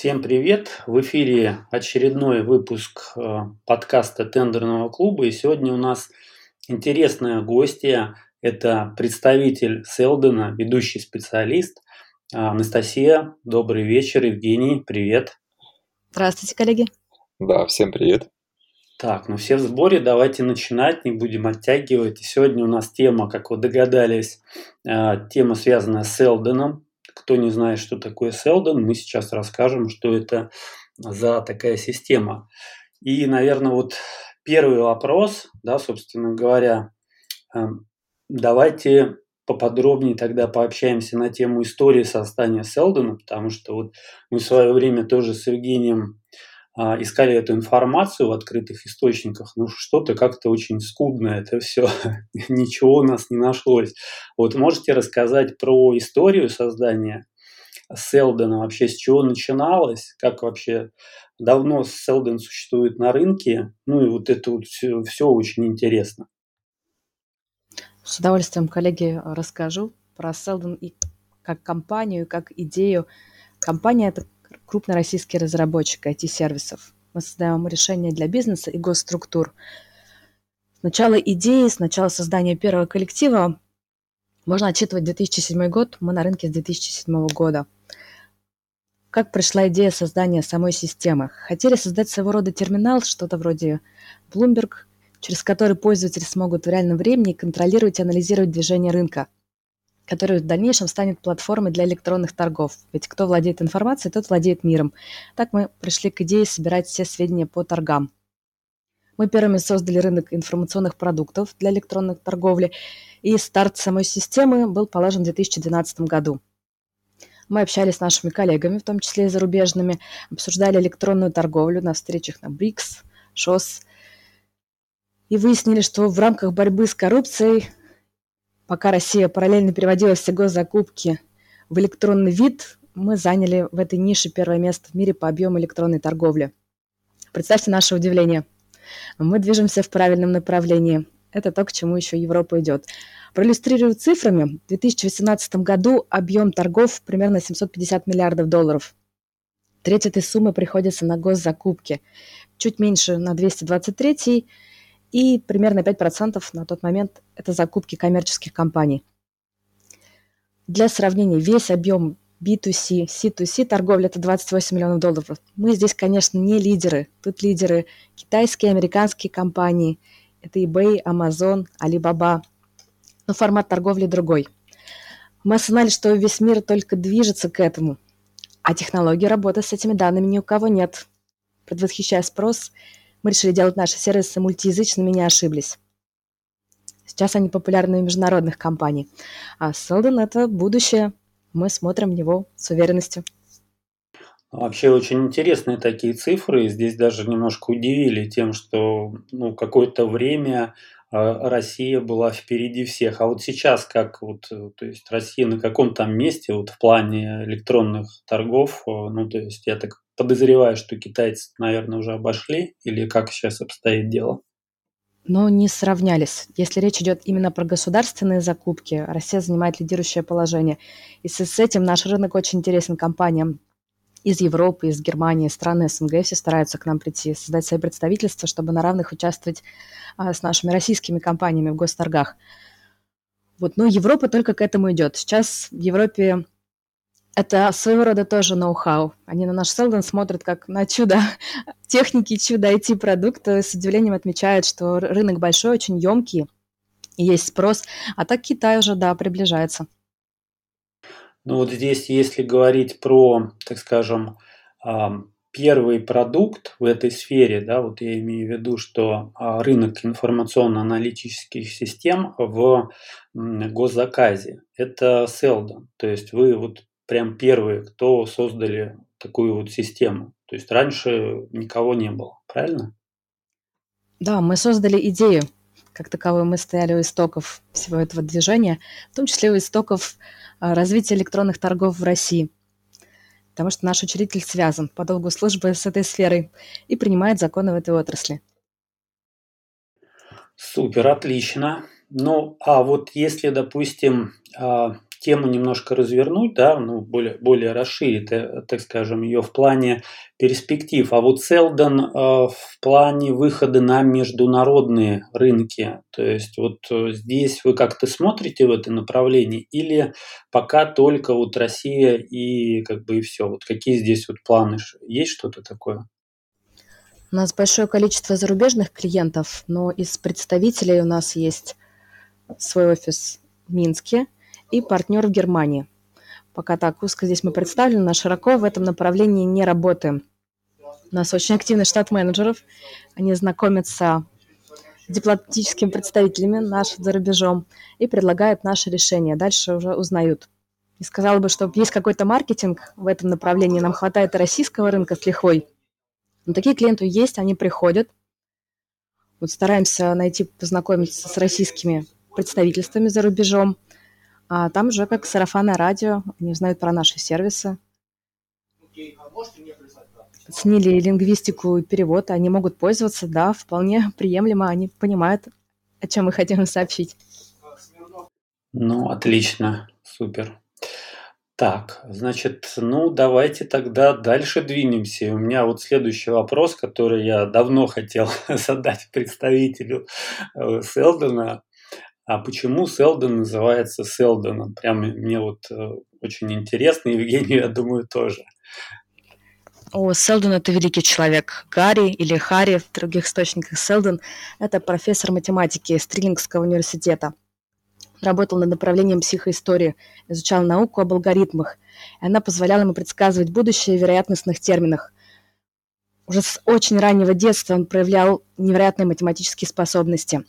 Всем привет! В эфире очередной выпуск э, подкаста Тендерного клуба. И сегодня у нас интересная гостья. Это представитель Селдена, ведущий специалист Анастасия. Добрый вечер. Евгений, привет. Здравствуйте, коллеги. Да, всем привет. Так, ну все в сборе, давайте начинать, не будем оттягивать. И сегодня у нас тема, как вы догадались, э, тема связанная с Селденом. Кто не знает, что такое Селден, мы сейчас расскажем, что это за такая система. И, наверное, вот первый вопрос, да, собственно говоря, эм, давайте поподробнее тогда пообщаемся на тему истории создания Селдена, потому что вот мы в свое время тоже с Евгением искали эту информацию в открытых источниках, ну что-то как-то очень скудно это все, ничего у нас не нашлось. Вот можете рассказать про историю создания Селдена, вообще с чего начиналось, как вообще давно Селден существует на рынке, ну и вот это вот все, все очень интересно. С удовольствием, коллеги, расскажу про Селден и как компанию, как идею. Компания – это крупный российский разработчик IT-сервисов. Мы создаем решения для бизнеса и госструктур. С начала идеи, с начала создания первого коллектива можно отчитывать 2007 год. Мы на рынке с 2007 года. Как пришла идея создания самой системы? Хотели создать своего рода терминал, что-то вроде Bloomberg, через который пользователи смогут в реальном времени контролировать и анализировать движение рынка – который в дальнейшем станет платформой для электронных торгов. Ведь кто владеет информацией, тот владеет миром. Так мы пришли к идее собирать все сведения по торгам. Мы первыми создали рынок информационных продуктов для электронной торговли, и старт самой системы был положен в 2012 году. Мы общались с нашими коллегами, в том числе и зарубежными, обсуждали электронную торговлю на встречах на БРИКС, ШОС, и выяснили, что в рамках борьбы с коррупцией Пока Россия параллельно переводила все госзакупки в электронный вид, мы заняли в этой нише первое место в мире по объему электронной торговли. Представьте наше удивление. Мы движемся в правильном направлении. Это то, к чему еще Европа идет. Проиллюстрирую цифрами. В 2018 году объем торгов примерно 750 миллиардов долларов. Треть этой суммы приходится на госзакупки. Чуть меньше на 223 и примерно 5% на тот момент это закупки коммерческих компаний. Для сравнения, весь объем B2C, C2C торговли – это 28 миллионов долларов. Мы здесь, конечно, не лидеры. Тут лидеры китайские, американские компании. Это eBay, Amazon, Alibaba. Но формат торговли другой. Мы осознали, что весь мир только движется к этому, а технологии работы с этими данными ни у кого нет. Предвосхищая спрос – мы решили делать наши сервисы мультиязычными не ошиблись. Сейчас они популярны в международных компаниях. А Селден – это будущее. Мы смотрим в него с уверенностью. Вообще очень интересные такие цифры. Здесь даже немножко удивили тем, что ну, какое-то время а, Россия была впереди всех. А вот сейчас как вот, то есть Россия на каком там месте вот в плане электронных торгов, ну то есть я так подозреваю, что китайцы, наверное, уже обошли, или как сейчас обстоит дело? Но не сравнялись. Если речь идет именно про государственные закупки, Россия занимает лидирующее положение. И с этим наш рынок очень интересен компаниям из Европы, из Германии, страны СНГ все стараются к нам прийти, создать свои представительства, чтобы на равных участвовать а, с нашими российскими компаниями в госторгах. Вот, но Европа только к этому идет. Сейчас в Европе это своего рода тоже ноу-хау. Они на наш Селдон смотрят как на чудо техники, чудо IT-продукта. С удивлением отмечают, что рынок большой, очень емкий, и есть спрос. А так Китай уже, да, приближается. Ну вот здесь, если говорить про, так скажем, первый продукт в этой сфере, да, вот я имею в виду, что а, рынок информационно-аналитических систем в госзаказе – это Селдон. То есть вы вот прям первые, кто создали такую вот систему. То есть раньше никого не было, правильно? Да, мы создали идею. Как таковой мы стояли у истоков всего этого движения, в том числе у истоков а, развития электронных торгов в России. Потому что наш учредитель связан по долгу службы с этой сферой и принимает законы в этой отрасли. Супер, отлично. Ну, а вот если, допустим, а, тему немножко развернуть, да, ну, более, более расширить, э, так скажем, ее в плане перспектив. А вот Селдон э, в плане выхода на международные рынки, то есть вот э, здесь вы как-то смотрите в это направление или пока только вот Россия и как бы и все? Вот какие здесь вот планы? Есть что-то такое? У нас большое количество зарубежных клиентов, но из представителей у нас есть свой офис в Минске и партнер в Германии. Пока так узко здесь мы представлены, но широко в этом направлении не работаем. У нас очень активный штат менеджеров. Они знакомятся с дипломатическими представителями наших за рубежом и предлагают наши решения. Дальше уже узнают. И сказала бы, что есть какой-то маркетинг в этом направлении, нам хватает российского рынка с лихвой – но такие клиенты есть, они приходят. Вот стараемся найти, познакомиться с российскими представительствами за рубежом. А там уже как сарафанное радио, они знают про наши сервисы. Оценили лингвистику и перевод, они могут пользоваться, да, вполне приемлемо, они понимают, о чем мы хотим сообщить. Ну, отлично, супер. Так, значит, ну давайте тогда дальше двинемся. У меня вот следующий вопрос, который я давно хотел задать представителю э, Селдона. А почему Селдон называется Селдоном? Прям мне вот э, очень интересно, Евгений, я думаю, тоже. О, Селдон – это великий человек. Гарри или Харри в других источниках Селдон – это профессор математики Стрилингского университета – работал над направлением психоистории, изучал науку об алгоритмах, и она позволяла ему предсказывать будущее в вероятностных терминах. Уже с очень раннего детства он проявлял невероятные математические способности.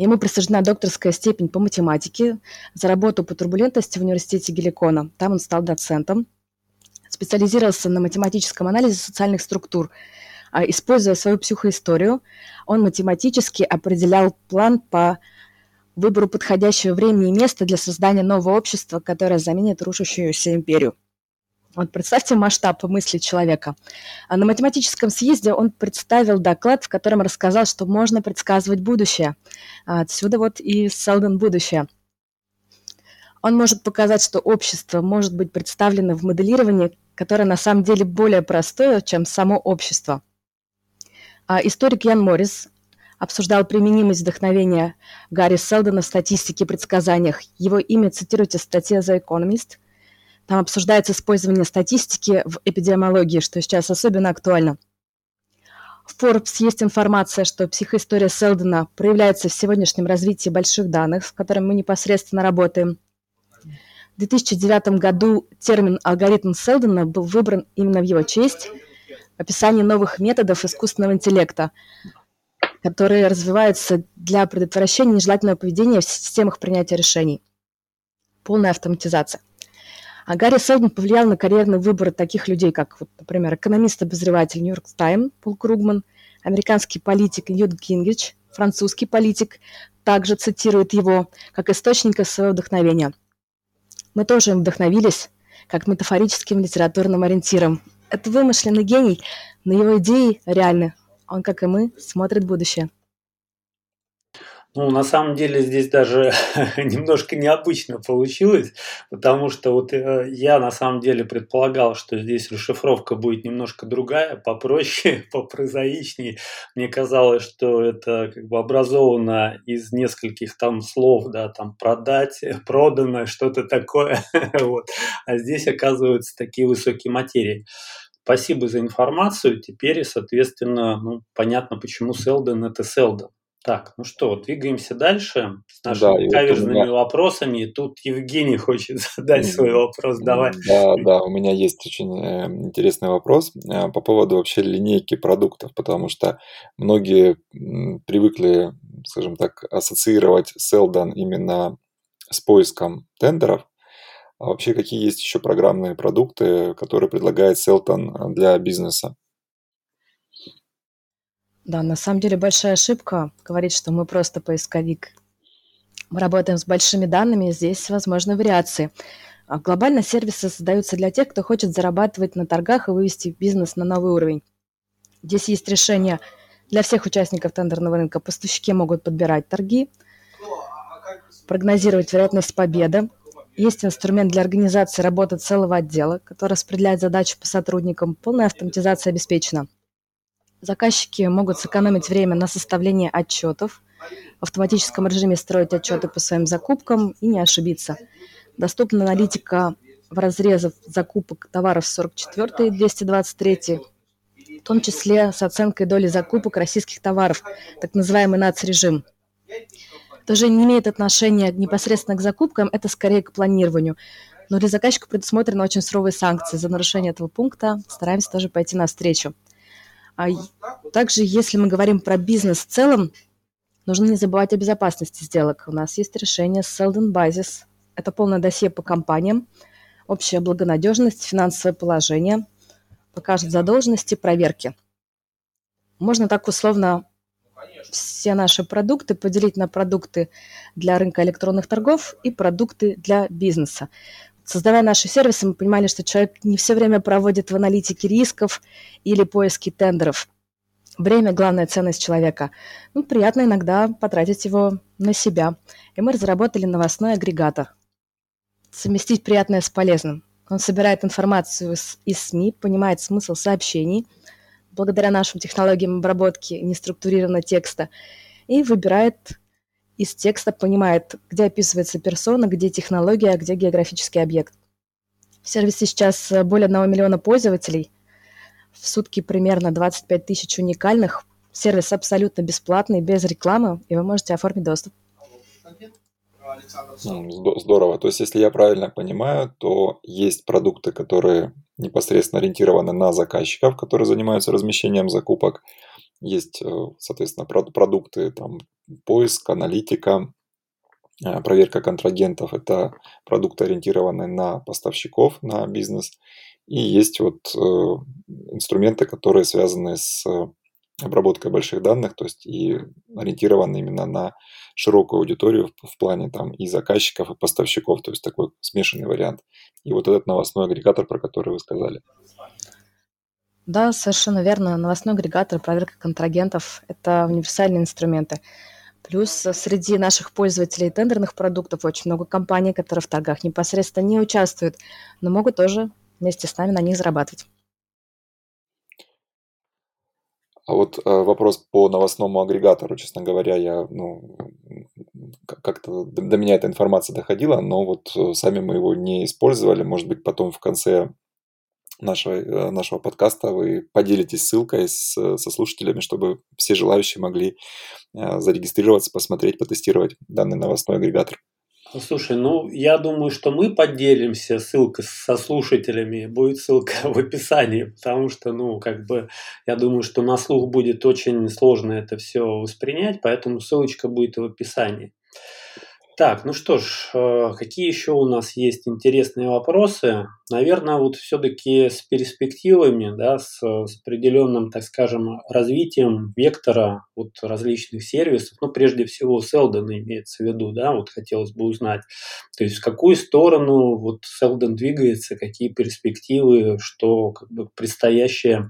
Ему присуждена докторская степень по математике за работу по турбулентности в университете Геликона. Там он стал доцентом. Специализировался на математическом анализе социальных структур. А, используя свою психоисторию, он математически определял план по выбору подходящего времени и места для создания нового общества, которое заменит рушащуюся империю. Вот представьте масштаб мысли человека. А на математическом съезде он представил доклад, в котором рассказал, что можно предсказывать будущее. А отсюда вот и Селдон будущее. Он может показать, что общество может быть представлено в моделировании, которое на самом деле более простое, чем само общество. А историк Ян Моррис обсуждал применимость вдохновения Гарри Селдона в статистике и предсказаниях. Его имя цитируется в статье The Economist. Там обсуждается использование статистики в эпидемиологии, что сейчас особенно актуально. В Forbes есть информация, что психоистория Селдона проявляется в сегодняшнем развитии больших данных, с которыми мы непосредственно работаем. В 2009 году термин «алгоритм Селдона» был выбран именно в его честь в описании новых методов искусственного интеллекта, которые развиваются для предотвращения нежелательного поведения в системах принятия решений. Полная автоматизация. А Гарри Селдон повлиял на карьерный выбор таких людей, как, вот, например, экономист-обозреватель Нью-Йорк Тайм Пол Кругман, американский политик Ньют Гингрич, французский политик, также цитирует его как источника своего вдохновения. Мы тоже им вдохновились как метафорическим литературным ориентиром. Это вымышленный гений, но его идеи реальны. Он, как и мы, смотрит будущее. Ну, на самом деле здесь даже немножко необычно получилось, потому что вот э, я на самом деле предполагал, что здесь расшифровка будет немножко другая, попроще, попрозаичнее. Мне казалось, что это как бы образовано из нескольких там слов, да, там продать, продано, что-то такое. вот. А здесь оказываются такие высокие материи. Спасибо за информацию. Теперь, соответственно, ну, понятно, почему Селден это Селден. Так, ну что, двигаемся дальше с нашими да, каверзными меня... вопросами. Тут Евгений хочет задать свой вопрос. Давай. Да, да, у меня есть очень э, интересный вопрос э, по поводу вообще линейки продуктов, потому что многие привыкли, скажем так, ассоциировать Селдон именно с поиском тендеров, а вообще какие есть еще программные продукты, которые предлагает Селтон для бизнеса? Да, на самом деле большая ошибка говорить, что мы просто поисковик. Мы работаем с большими данными, здесь возможны вариации. А глобально сервисы создаются для тех, кто хочет зарабатывать на торгах и вывести бизнес на новый уровень. Здесь есть решение для всех участников тендерного рынка. Поставщики могут подбирать торги, прогнозировать вероятность победы, Есть инструмент для организации работы целого отдела, который распределяет задачи по сотрудникам. Полная автоматизация обеспечена. Заказчики могут сэкономить время на составлении отчетов, в автоматическом режиме строить отчеты по своим закупкам и не ошибиться. Доступна аналитика в разрезах закупок товаров 44 и 223, в том числе с оценкой доли закупок российских товаров, так называемый НАЦ-режим. Это же не имеет отношения непосредственно к закупкам, это скорее к планированию. Но для заказчика предусмотрены очень суровые санкции за нарушение этого пункта. Стараемся тоже пойти навстречу. А также, если мы говорим про бизнес в целом, нужно не забывать о безопасности сделок. У нас есть решение Seldon Basis. Это полное досье по компаниям, общая благонадежность, финансовое положение, покажет задолженности, проверки. Можно так условно все наши продукты поделить на продукты для рынка электронных торгов и продукты для бизнеса. Создавая наши сервисы, мы понимали, что человек не все время проводит в аналитике рисков или поиске тендеров. Время – главная ценность человека. Ну, приятно иногда потратить его на себя. И мы разработали новостной агрегатор. Совместить приятное с полезным. Он собирает информацию из СМИ, понимает смысл сообщений, благодаря нашим технологиям обработки неструктурированного текста, и выбирает из текста, понимает, где описывается персона, где технология, где географический объект. В сервисе сейчас более 1 миллиона пользователей, в сутки примерно 25 тысяч уникальных. Сервис абсолютно бесплатный, без рекламы, и вы можете оформить доступ. Здорово. То есть, если я правильно понимаю, то есть продукты, которые непосредственно ориентированы на заказчиков, которые занимаются размещением закупок. Есть, э, соответственно, продукты, там, поиск, аналитика, э, проверка контрагентов. Это продукты, ориентированные на поставщиков, на бизнес. И есть вот э, инструменты, которые связаны с обработкой больших данных, то есть и ориентированы именно на широкую аудиторию в, плане там и заказчиков, и поставщиков, то есть такой смешанный вариант. И вот этот новостной агрегатор, про который вы сказали. Да, совершенно верно. Новостной агрегатор, проверка контрагентов – это универсальные инструменты. Плюс среди наших пользователей тендерных продуктов очень много компаний, которые в торгах непосредственно не участвуют, но могут тоже вместе с нами на них зарабатывать. А вот э, вопрос по новостному агрегатору, честно говоря, я, ну, как-то до меня эта информация доходила, но вот э, сами мы его не использовали. Может быть, потом в конце нашего, э, нашего подкаста вы поделитесь ссылкой с, со слушателями, чтобы все желающие могли зарегистрироваться, посмотреть, потестировать данный новостной агрегатор. Слушай, ну я думаю, что мы поделимся ссылкой со слушателями, будет ссылка в описании, потому что, ну, как бы, я думаю, что на слух будет очень сложно это все воспринять, поэтому ссылочка будет в описании. Так, ну что ж, э, какие еще у нас есть интересные вопросы? Наверное, вот все-таки с перспективами, да, с, с определенным, так скажем, развитием вектора вот различных сервисов, ну, прежде всего, Селден имеется в виду, да, вот хотелось бы узнать, то есть в какую сторону вот Селден двигается, какие перспективы, что как бы предстоящее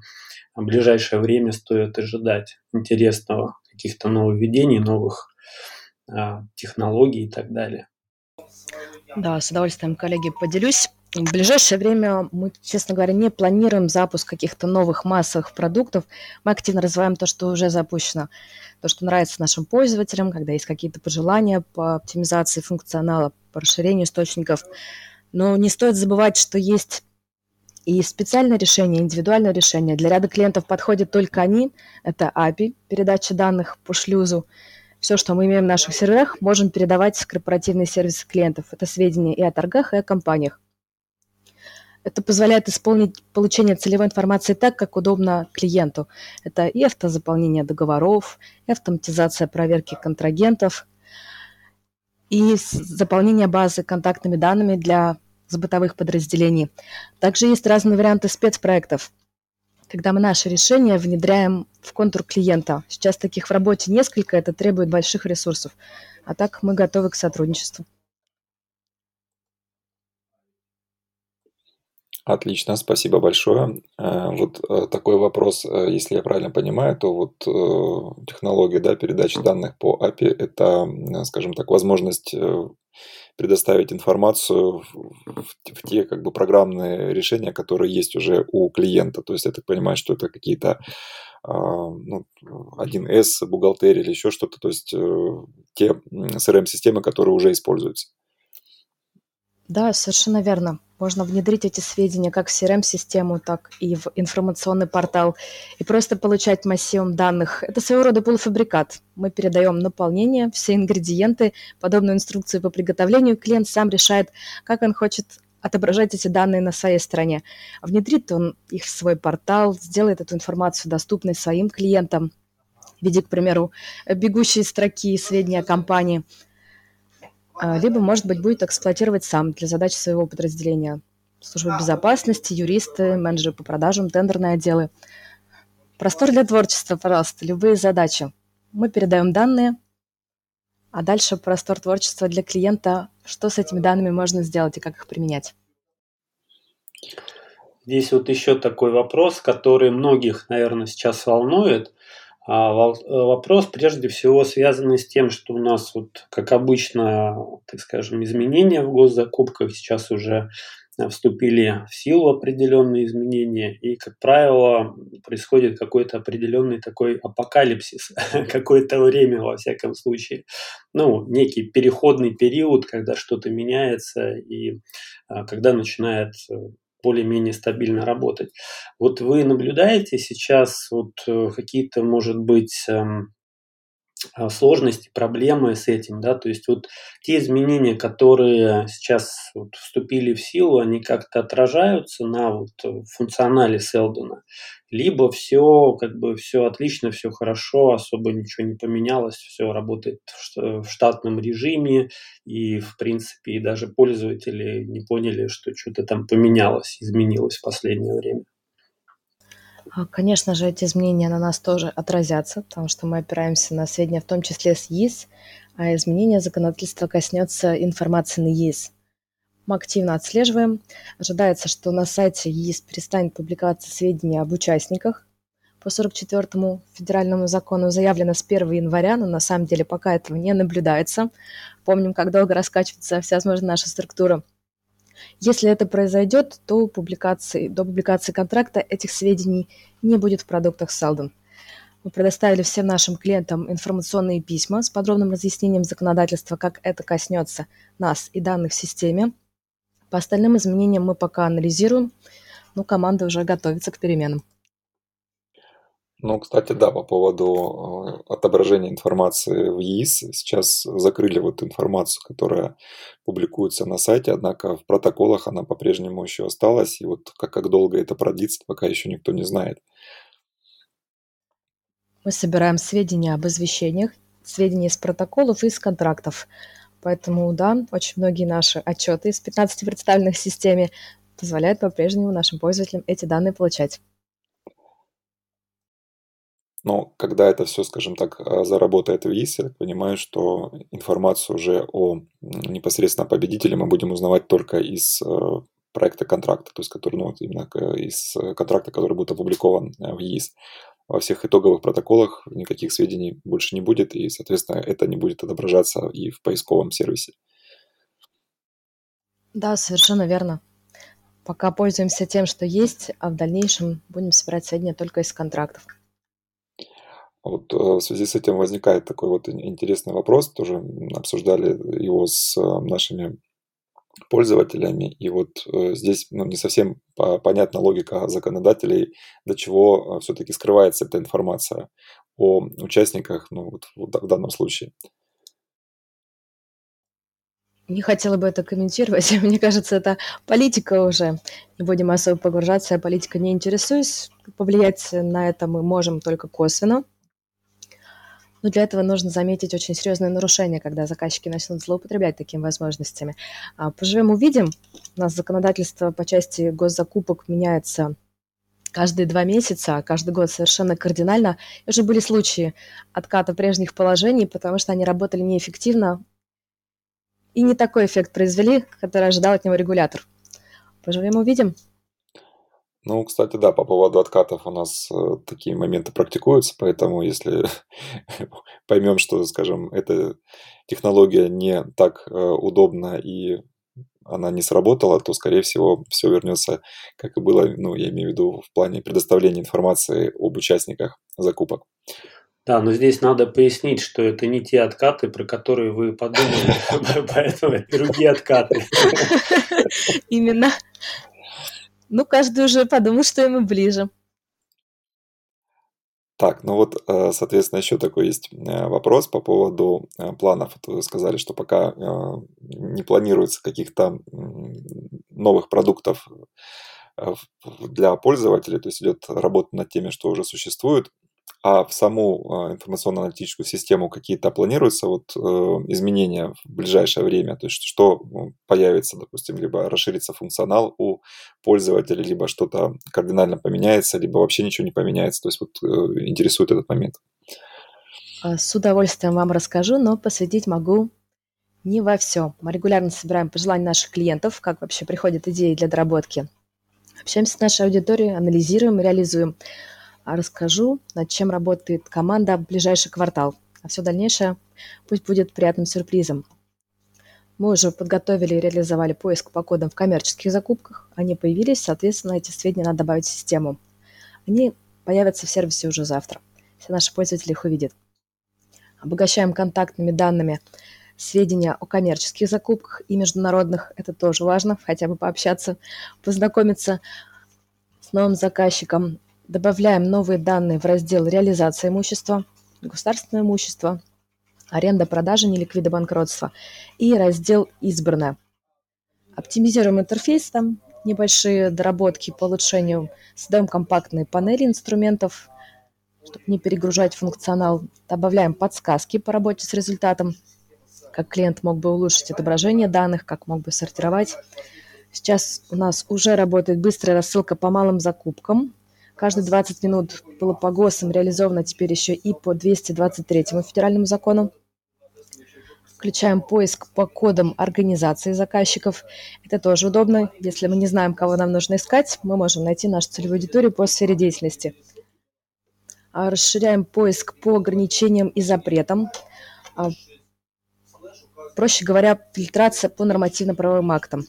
в ближайшее время стоит ожидать интересного, каких-то нововведений, новых технологий и так далее. Да, с удовольствием, коллеги, поделюсь. В ближайшее время мы, честно говоря, не планируем запуск каких-то новых массовых продуктов. Мы активно развиваем то, что уже запущено, то, что нравится нашим пользователям, когда есть какие-то пожелания по оптимизации функционала, по расширению источников. Но не стоит забывать, что есть и специальное решение, индивидуальное решение. Для ряда клиентов подходят только они. Это API, передача данных по шлюзу, все, что мы имеем в наших серверах, можем передавать в корпоративные сервисы клиентов. Это сведения и о торгах, и о компаниях. Это позволяет исполнить получение целевой информации так, как удобно клиенту. Это и автозаполнение договоров, и автоматизация проверки контрагентов, и заполнение базы контактными данными для бытовых подразделений. Также есть разные варианты спецпроектов когда мы наши решения внедряем в контур клиента. Сейчас таких в работе несколько, это требует больших ресурсов. А так мы готовы к сотрудничеству. Отлично, спасибо большое. Э, вот э, такой вопрос, э, если я правильно понимаю, то вот технология да, передачи данных по API – это, скажем так, возможность предоставить информацию в, в, те как бы программные решения, которые есть уже у клиента. То есть я так понимаю, что это какие-то а, ну, 1С, бухгалтерия или еще что-то, то есть э, те CRM-системы, которые уже используются. Да, совершенно верно. Можно внедрить эти сведения как в CRM-систему, так и в информационный портал и просто получать массивом данных. Это своего рода полуфабрикат. Мы передаем наполнение, все ингредиенты, подобную инструкцию по приготовлению. Клиент сам решает, как он хочет отображать эти данные на своей стороне. Внедрит он их в свой портал, сделает эту информацию доступной своим клиентам в виде, к примеру, бегущей строки сведения о компании, либо, может быть, будет эксплуатировать сам для задач своего подразделения. Служба безопасности, юристы, менеджеры по продажам, тендерные отделы. Простор для творчества, пожалуйста, любые задачи. Мы передаем данные, а дальше простор творчества для клиента, что с этими данными можно сделать и как их применять. Здесь вот еще такой вопрос, который многих, наверное, сейчас волнует. А вопрос прежде всего связанный с тем, что у нас вот, как обычно, так скажем, изменения в госзакупках сейчас уже вступили в силу определенные изменения, и, как правило, происходит какой-то определенный такой апокалипсис, какое-то время, во всяком случае. Ну, некий переходный период, когда что-то меняется, и а, когда начинает э, более-менее стабильно работать. Вот вы наблюдаете сейчас вот э, какие-то, может быть, эм, сложности, проблемы с этим, да, то есть вот те изменения, которые сейчас вот вступили в силу, они как-то отражаются на вот функционале Селдона, либо все как бы все отлично, все хорошо, особо ничего не поменялось, все работает в штатном режиме, и в принципе даже пользователи не поняли, что что-то там поменялось, изменилось в последнее время. А, конечно же, эти изменения на нас тоже отразятся, потому что мы опираемся на сведения, в том числе с ЕИС, а изменение законодательства коснется информации на ЕИС. Мы активно отслеживаем. Ожидается, что на сайте ЕИС перестанет публиковаться сведения об участниках. По 44-му федеральному закону заявлено с 1 января, но на самом деле пока этого не наблюдается. Помним, как долго раскачивается вся возможно наша структура – если это произойдет, то публикации, до публикации контракта этих сведений не будет в продуктах Селдон. Мы предоставили всем нашим клиентам информационные письма с подробным разъяснением законодательства, как это коснется нас и данных в системе. По остальным изменениям мы пока анализируем, но команда уже готовится к переменам. Ну, кстати, да, по поводу э, отображения информации в ЕИС. Сейчас закрыли вот информацию, которая публикуется на сайте, однако в протоколах она по-прежнему еще осталась. И вот как, как долго это продлится, пока еще никто не знает. Мы собираем сведения об извещениях, сведения из протоколов и из контрактов. Поэтому, да, очень многие наши отчеты из 15 представленных в системе позволяют по-прежнему нашим пользователям эти данные получать. Но когда это все, скажем так, а, заработает в ИИС, я так понимаю, что информацию уже о непосредственно победителе мы будем узнавать только из э, проекта контракта, то есть который, ну, именно из контракта, который будет опубликован э, в ЕИС. Во всех итоговых протоколах никаких сведений больше не будет, и, соответственно, это не будет отображаться и в поисковом сервисе. Да, совершенно верно. Пока пользуемся тем, что есть, а в дальнейшем будем собирать сведения только из контрактов. Вот э, в связи с этим возникает такой вот интересный вопрос, тоже обсуждали его с э, нашими пользователями, и вот э, здесь ну, не совсем понятна логика законодателей, до чего все-таки скрывается эта информация о участниках, ну вот в данном случае. Не хотела бы это комментировать. Мне кажется, это политика уже. Не будем особо погружаться. Я политика не интересуюсь. Повлиять на это мы можем только косвенно. Но для этого нужно заметить очень серьезное нарушение, когда заказчики начнут злоупотреблять такими возможностями. А, поживем увидим. У нас законодательство по части госзакупок меняется каждые два месяца, каждый год совершенно кардинально. И уже были случаи отката прежних положений, потому что они работали неэффективно и не такой эффект произвели, который ожидал от него регулятор. Поживем увидим. Ну, кстати, да, по поводу откатов у нас э, такие моменты практикуются, поэтому если поймем, что, скажем, эта технология не так э, удобна и она не сработала, то, скорее всего, все вернется, как и было, ну, я имею в виду в плане предоставления информации об участниках закупок. Да, но здесь надо пояснить, что это не те откаты, про которые вы подумали, поэтому это другие откаты. Именно. Ну, каждый уже подумал, что ему ближе. Так, ну вот, э, соответственно, еще такой есть э, вопрос по поводу э, планов. вы сказали, что пока не планируется каких-то новых продуктов для пользователей, то есть идет работа над теми, что уже существует а в саму а, информационно-аналитическую систему какие-то планируются вот э, изменения в ближайшее время? То есть что появится, допустим, либо расширится функционал у пользователя, либо что-то кардинально поменяется, либо вообще ничего не поменяется. То есть вот э, интересует этот момент. А, с удовольствием вам расскажу, но посвятить могу не во все. Мы регулярно собираем пожелания наших клиентов, как вообще приходят идеи для доработки. Общаемся с нашей аудиторией, анализируем реализуем расскажу, над чем работает команда в ближайший квартал. А все дальнейшее пусть будет приятным сюрпризом. Мы уже подготовили и реализовали поиск по кодам в коммерческих закупках. Они появились, соответственно, эти сведения надо добавить в систему. Они появятся в сервисе уже завтра. Все наши пользователи их увидят. Обогащаем контактными данными сведения о коммерческих закупках и международных. Это тоже важно, хотя бы пообщаться, познакомиться с новым заказчиком. Добавляем новые данные в раздел «Реализация имущества», «Государственное имущество», «Аренда, продажа, неликвида, банкротство» и раздел «Избранное». Оптимизируем интерфейс, там небольшие доработки по улучшению. Создаем компактные панели инструментов, чтобы не перегружать функционал. Добавляем подсказки по работе с результатом, как клиент мог бы улучшить отображение данных, как мог бы сортировать. Сейчас у нас уже работает быстрая рассылка по малым закупкам. Каждые 20 минут было по ГОСам реализовано теперь еще и по 223 федеральному закону. Включаем поиск по кодам организации заказчиков. Это тоже удобно. Если мы не знаем, кого нам нужно искать, мы можем найти нашу целевую аудиторию по сфере деятельности. А расширяем поиск по ограничениям и запретам. А, проще говоря, фильтрация по нормативно-правовым актам.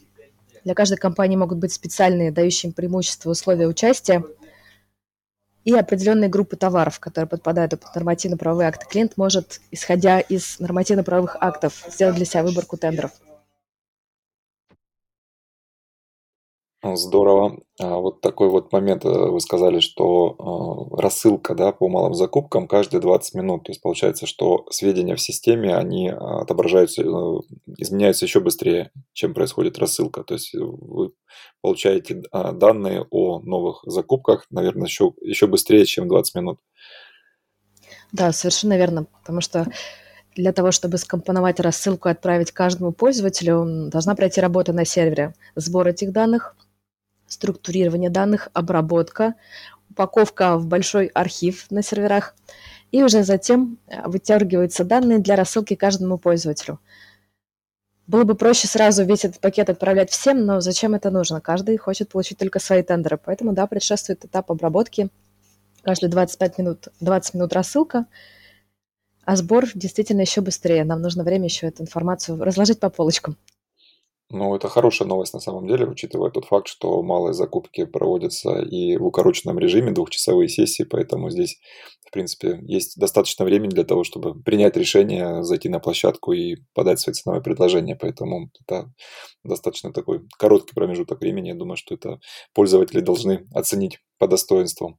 Для каждой компании могут быть специальные, дающие им преимущества условия участия – и определенные группы товаров, которые подпадают под нормативно-правовые акты. Клиент может, исходя из нормативно-правовых актов, сделать для себя выборку тендеров. Здорово. А вот такой вот момент, э, вы сказали, что э, рассылка да, по малым закупкам каждые 20 минут. То есть получается, что сведения в системе, они отображаются, э, изменяются еще быстрее, чем происходит рассылка. То есть вы получаете данные о новых закупках, наверное, еще, еще быстрее, чем 20 минут. Да, совершенно верно, потому что для того, чтобы скомпоновать рассылку и отправить каждому пользователю, должна пройти работа на сервере. Сбор этих данных – структурирование данных, обработка, упаковка в большой архив на серверах, и уже затем э, вытягиваются данные для рассылки каждому пользователю. Было бы проще сразу весь этот пакет отправлять всем, но зачем это нужно? Каждый хочет получить только свои тендеры. Поэтому, да, предшествует этап обработки. Каждые 25 минут, 20 минут рассылка, а сбор действительно еще быстрее. Нам нужно время еще эту информацию разложить по полочкам. Ну, это хорошая новость на самом деле, учитывая тот факт, что малые закупки проводятся и в укороченном режиме, двухчасовые сессии, поэтому здесь, в принципе, есть достаточно времени для того, чтобы принять решение, зайти на площадку и подать свои ценовые предложения, поэтому это достаточно такой короткий промежуток времени, я думаю, что это пользователи должны оценить по достоинству.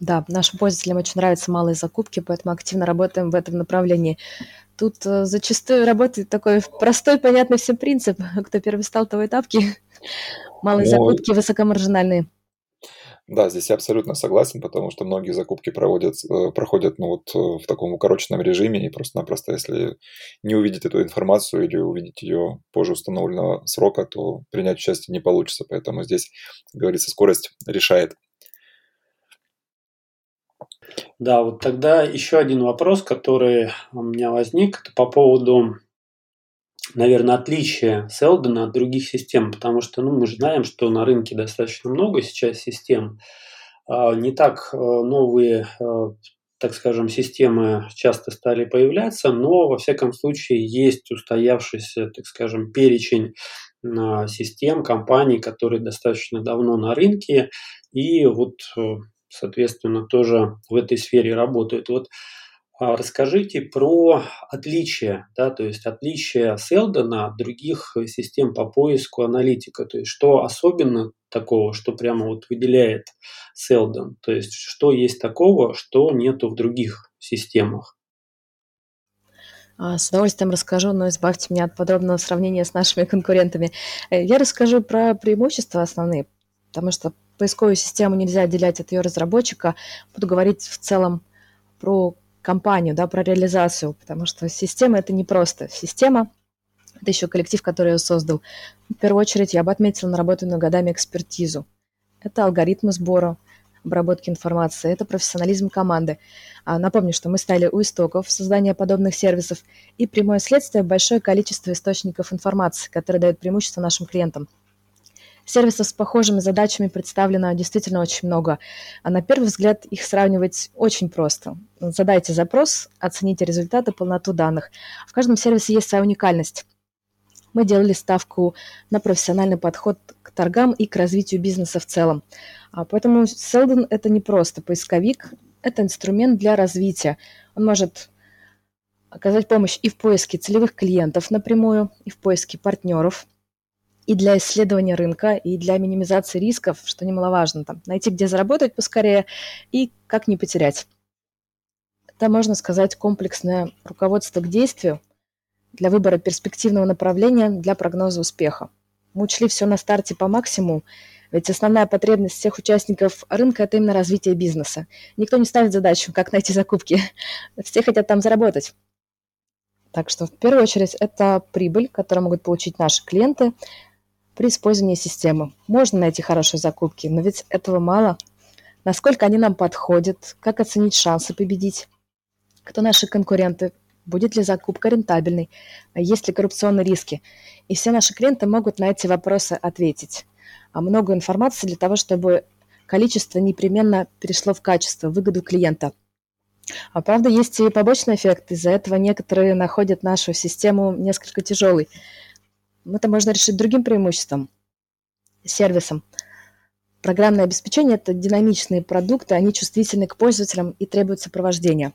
Да, нашим пользователям очень нравятся малые закупки, поэтому активно работаем в этом направлении. Тут э, зачастую работает такой простой, понятный всем принцип. Кто первый стал, того и тапки. Малые ну, закупки высокомаржинальные. Да, здесь я абсолютно согласен, потому что многие закупки проводят, э, проходят ну, вот, э, в таком укороченном режиме, и просто-напросто, если не увидеть эту информацию или увидеть ее позже установленного срока, то принять участие не получится. Поэтому здесь, как говорится, скорость решает. Да, вот тогда еще один вопрос, который у меня возник, это по поводу наверное, отличие Селдона от других систем, потому что ну, мы же знаем, что на рынке достаточно много сейчас систем. А, не так э, новые, э, так скажем, системы часто стали появляться, но во всяком случае есть устоявшийся, так скажем, перечень а, систем, компаний, которые достаточно давно на рынке и вот, э, соответственно, тоже в этой сфере работают. Вот а, расскажите про отличия, да, то есть отличия Селдона от других систем по поиску аналитика, то есть что особенно такого, что прямо вот выделяет Селдон, то есть что есть такого, что нету в других системах. А, с удовольствием расскажу, но избавьте меня от подробного сравнения с нашими конкурентами. Э, я расскажу про преимущества основные, потому что поисковую систему нельзя отделять от ее разработчика. Буду говорить в целом про компанию, да, про реализацию, потому что система это не просто система, это еще коллектив, который ее создал. В первую очередь я бы отметила наработанную годами экспертизу. Это алгоритмы сбора, обработки информации, это профессионализм команды. А напомню, что мы стали у истоков создания подобных сервисов и прямое следствие большое количество источников информации, которые дают преимущество нашим клиентам – Сервисов с похожими задачами представлено действительно очень много. А на первый взгляд их сравнивать очень просто. Задайте запрос, оцените результаты, полноту данных. В каждом сервисе есть своя уникальность. Мы делали ставку на профессиональный подход к торгам и к развитию бизнеса в целом. А поэтому Seldon – это не просто поисковик, это инструмент для развития. Он может оказать помощь и в поиске целевых клиентов напрямую, и в поиске партнеров – и для исследования рынка, и для минимизации рисков, что немаловажно, там, найти, где заработать поскорее и как не потерять. Это, можно сказать, комплексное руководство к действию для выбора перспективного направления для прогноза успеха. Мы учли все на старте по максимуму, ведь основная потребность всех участников рынка – это именно развитие бизнеса. Никто не ставит задачу, как найти закупки. Все хотят там заработать. Так что в первую очередь это прибыль, которую могут получить наши клиенты, при использовании системы. Можно найти хорошие закупки, но ведь этого мало. Насколько они нам подходят, как оценить шансы победить, кто наши конкуренты, будет ли закупка рентабельной, есть ли коррупционные риски. И все наши клиенты могут на эти вопросы ответить. А много информации для того, чтобы количество непременно перешло в качество, выгоду клиента. А правда, есть и побочный эффект. Из-за этого некоторые находят нашу систему несколько тяжелой. Это можно решить другим преимуществом, сервисом. Программное обеспечение – это динамичные продукты, они чувствительны к пользователям и требуют сопровождения.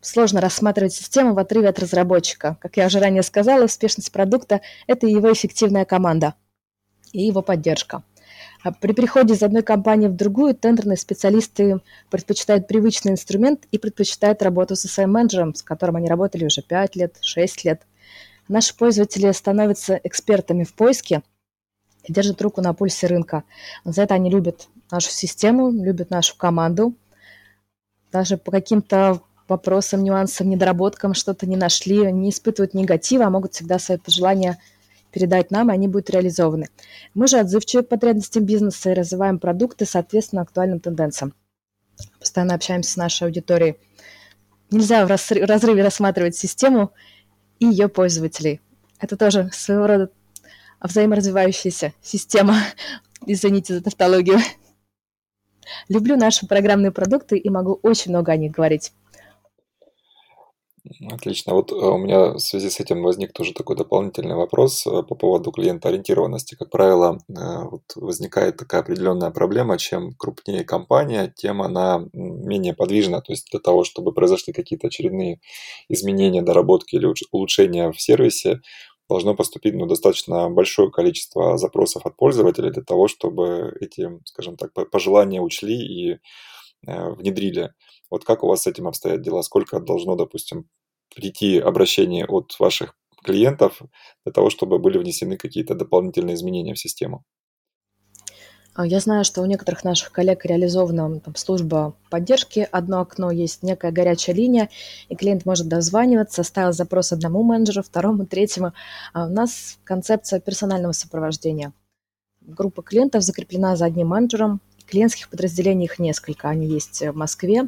Сложно рассматривать систему в отрыве от разработчика. Как я уже ранее сказала, успешность продукта – это его эффективная команда и его поддержка. А при переходе из одной компании в другую тендерные специалисты предпочитают привычный инструмент и предпочитают работу со своим менеджером, с которым они работали уже 5 лет, 6 лет – Наши пользователи становятся экспертами в поиске и держат руку на пульсе рынка. За это они любят нашу систему, любят нашу команду. Даже по каким-то вопросам, нюансам, недоработкам что-то не нашли, не испытывают негатива, а могут всегда свои пожелания передать нам, и они будут реализованы. Мы же отзывчивы к потребностям бизнеса и развиваем продукты соответственно актуальным тенденциям. Постоянно общаемся с нашей аудиторией. Нельзя в разрыве рассматривать систему и ее пользователей. Это тоже своего рода взаиморазвивающаяся система. Извините за тавтологию. Люблю наши программные продукты и могу очень много о них говорить. Отлично. Вот э, у меня в связи с этим возник тоже такой дополнительный вопрос э, по поводу клиентоориентированности. Как правило, э, вот возникает такая определенная проблема, чем крупнее компания, тем она менее подвижна. То есть для того, чтобы произошли какие-то очередные изменения, доработки или улучшения в сервисе, должно поступить ну, достаточно большое количество запросов от пользователей для того, чтобы эти, скажем так, пожелания учли и внедрили. Вот как у вас с этим обстоят дела? Сколько должно, допустим, прийти обращение от ваших клиентов для того, чтобы были внесены какие-то дополнительные изменения в систему? А, я знаю, что у некоторых наших коллег реализована там, служба поддержки. Одно окно есть некая горячая линия, и клиент может дозваниваться, ставил запрос одному менеджеру, второму, третьему. А у нас концепция персонального сопровождения. Группа клиентов закреплена за одним менеджером. Клиентских подразделений их несколько. Они есть в Москве,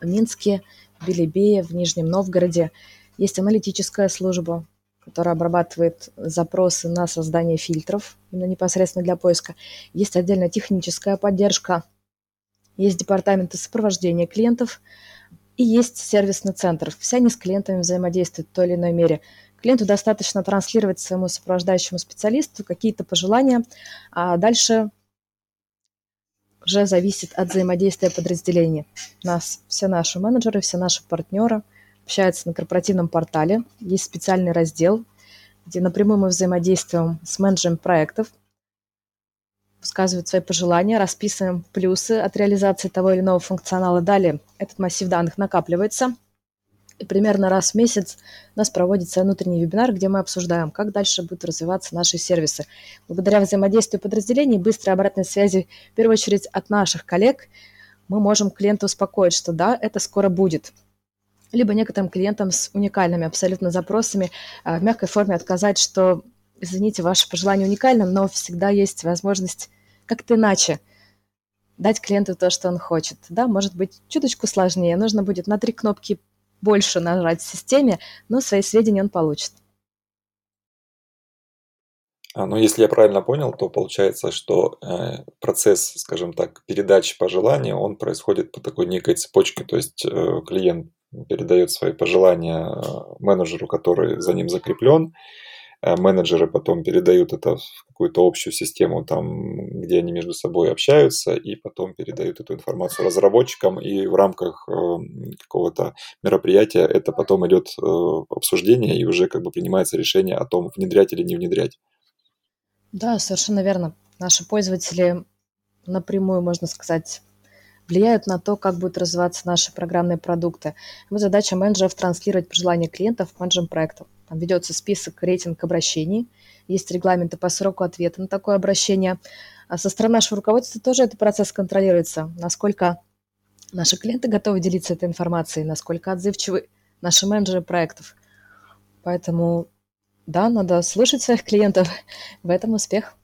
в Минске, в Белебее, в Нижнем Новгороде. Есть аналитическая служба, который обрабатывает запросы на создание фильтров, именно непосредственно для поиска. Есть отдельная техническая поддержка, есть департаменты сопровождения клиентов и есть сервисный центр. Все они с клиентами взаимодействуют в той или иной мере. Клиенту достаточно транслировать своему сопровождающему специалисту какие-то пожелания, а дальше уже зависит от взаимодействия подразделений. Нас, все наши менеджеры, все наши партнеры общаются на корпоративном портале. Есть специальный раздел, где напрямую мы взаимодействуем с менеджером проектов, высказывают свои пожелания, расписываем плюсы от реализации того или иного функционала. Далее этот массив данных накапливается – примерно раз в месяц у нас проводится внутренний вебинар, где мы обсуждаем, как дальше будут развиваться наши сервисы. Благодаря взаимодействию подразделений, быстрой обратной связи, в первую очередь от наших коллег, мы можем клиента успокоить, что да, это скоро будет. Либо некоторым клиентам с уникальными абсолютно запросами а, в мягкой форме отказать, что, извините, ваше пожелание уникально, но всегда есть возможность как-то иначе дать клиенту то, что он хочет. Да, может быть, чуточку сложнее. Нужно будет на три кнопки больше нажать в системе, но свои сведения он получит. А, ну, если я правильно понял, то получается, что э, процесс, скажем так, передачи пожеланий, он происходит по такой некой цепочке, то есть э, клиент передает свои пожелания э, менеджеру, который за ним закреплен, Э, менеджеры потом передают это в какую-то общую систему, там, где они между собой общаются, и потом передают эту информацию разработчикам, и в рамках э, какого-то мероприятия это потом идет э, обсуждение, и уже как бы принимается решение о том, внедрять или не внедрять. Да, совершенно верно. Наши пользователи напрямую, можно сказать, влияют на то, как будут развиваться наши программные продукты. Вот задача менеджеров транслировать пожелания клиентов менеджерам проектов. Там ведется список, рейтинг обращений, есть регламенты по сроку ответа на такое обращение. А со стороны нашего руководства тоже этот процесс контролируется, насколько наши клиенты готовы делиться этой информацией, насколько отзывчивы наши менеджеры проектов. Поэтому, да, надо слышать своих клиентов, в этом успех.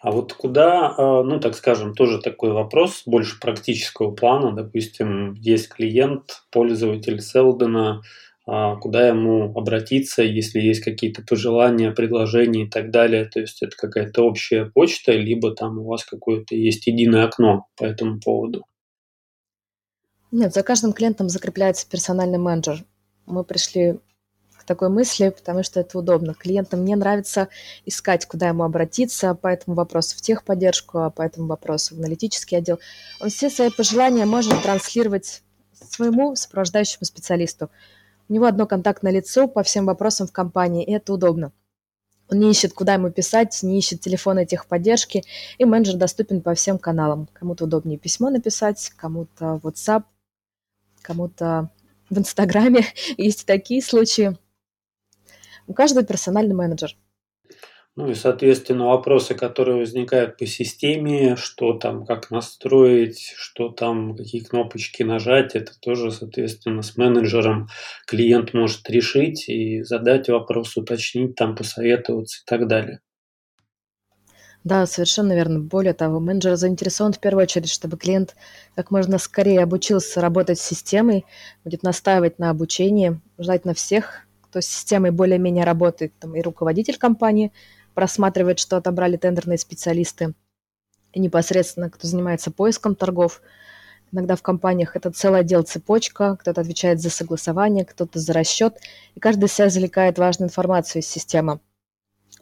А вот куда, а, ну, так скажем, тоже такой вопрос, больше практического плана. Допустим, есть клиент, пользователь Селдена, а, куда ему обратиться, если есть какие-то пожелания, предложения и так далее. То есть это какая-то общая почта, либо там у вас какое-то есть единое окно по этому поводу. Нет, за каждым клиентом закрепляется персональный менеджер. Мы пришли такой мысли, потому что это удобно. Клиентам не нравится искать, куда ему обратиться по этому вопросу в техподдержку, а по этому вопросу в аналитический отдел. Он все свои пожелания может транслировать своему сопровождающему специалисту. У него одно контактное лицо по всем вопросам в компании, и это удобно. Он не ищет, куда ему писать, не ищет телефона техподдержки, и менеджер доступен по всем каналам. Кому-то удобнее письмо написать, кому-то WhatsApp, кому-то в Инстаграме. Есть такие случаи. У каждого персональный менеджер – ну и, соответственно, вопросы, которые возникают по системе, что там, как настроить, что там, какие кнопочки нажать, это тоже, соответственно, с менеджером клиент может решить и задать вопрос, уточнить, там, посоветоваться и так далее. Да, совершенно верно. Более того, менеджер заинтересован в первую очередь, чтобы клиент как можно скорее обучился работать с системой, будет настаивать на обучении, желательно всех, кто с системой более-менее работает, там, и руководитель компании – просматривает, что отобрали тендерные специалисты, и непосредственно кто занимается поиском торгов. Иногда в компаниях это целый отдел цепочка, кто-то отвечает за согласование, кто-то за расчет, и каждый себя извлекает важную информацию из системы.